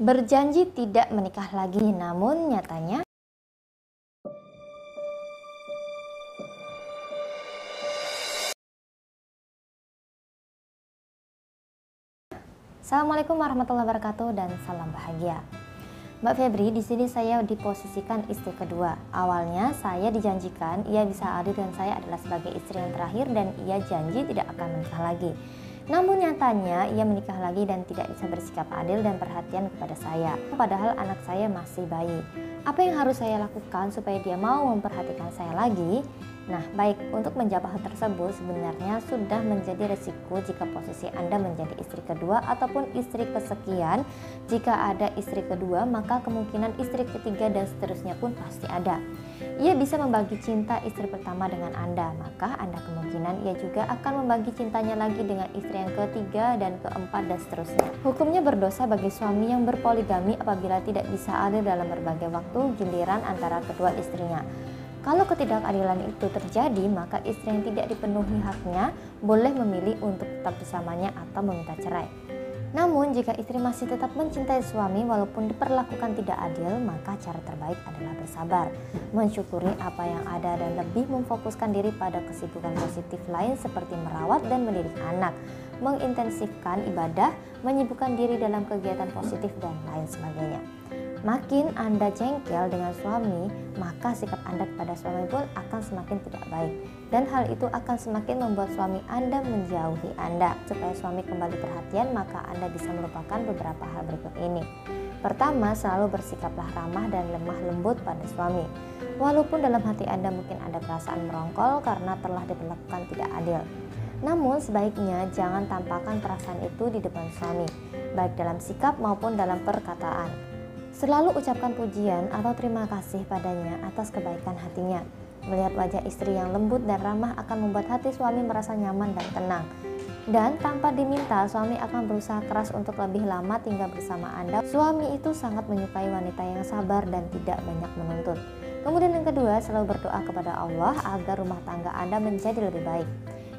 berjanji tidak menikah lagi, namun nyatanya Assalamualaikum warahmatullahi wabarakatuh dan salam bahagia. Mbak Febri, di sini saya diposisikan istri kedua. Awalnya saya dijanjikan ia bisa adil dan saya adalah sebagai istri yang terakhir dan ia janji tidak akan menikah lagi. Namun nyatanya ia menikah lagi dan tidak bisa bersikap adil dan perhatian kepada saya. Padahal anak saya masih bayi. Apa yang harus saya lakukan supaya dia mau memperhatikan saya lagi? Nah, baik untuk menjawab hal tersebut sebenarnya sudah menjadi resiko jika posisi Anda menjadi istri kedua ataupun istri kesekian. Jika ada istri kedua, maka kemungkinan istri ketiga dan seterusnya pun pasti ada. Ia bisa membagi cinta istri pertama dengan Anda, maka Anda kemungkinan ia juga akan membagi cintanya lagi dengan istri yang ketiga dan keempat dan seterusnya. Hukumnya berdosa bagi suami yang berpoligami apabila tidak bisa adil dalam berbagai waktu giliran antara kedua istrinya. Kalau ketidakadilan itu terjadi, maka istri yang tidak dipenuhi haknya boleh memilih untuk tetap bersamanya atau meminta cerai. Namun, jika istri masih tetap mencintai suami walaupun diperlakukan tidak adil, maka cara terbaik adalah bersabar, mensyukuri apa yang ada dan lebih memfokuskan diri pada kesibukan positif lain seperti merawat dan mendidik anak, mengintensifkan ibadah, menyibukkan diri dalam kegiatan positif dan lain sebagainya. Makin Anda jengkel dengan suami, maka sikap Anda kepada suami pun akan semakin tidak baik. Dan hal itu akan semakin membuat suami Anda menjauhi Anda. Supaya suami kembali perhatian, maka Anda bisa melupakan beberapa hal berikut ini. Pertama, selalu bersikaplah ramah dan lemah lembut pada suami. Walaupun dalam hati Anda mungkin ada perasaan merongkol karena telah diperlakukan tidak adil. Namun sebaiknya jangan tampakkan perasaan itu di depan suami, baik dalam sikap maupun dalam perkataan. Selalu ucapkan pujian atau terima kasih padanya atas kebaikan hatinya. Melihat wajah istri yang lembut dan ramah akan membuat hati suami merasa nyaman dan tenang. Dan tanpa diminta, suami akan berusaha keras untuk lebih lama tinggal bersama Anda. Suami itu sangat menyukai wanita yang sabar dan tidak banyak menuntut. Kemudian yang kedua, selalu berdoa kepada Allah agar rumah tangga Anda menjadi lebih baik.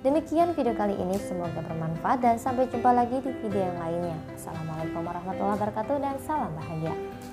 Demikian video kali ini, semoga bermanfaat dan sampai jumpa lagi di video yang lainnya. Assalamualaikum warahmatullahi wabarakatuh dan salam bahagia.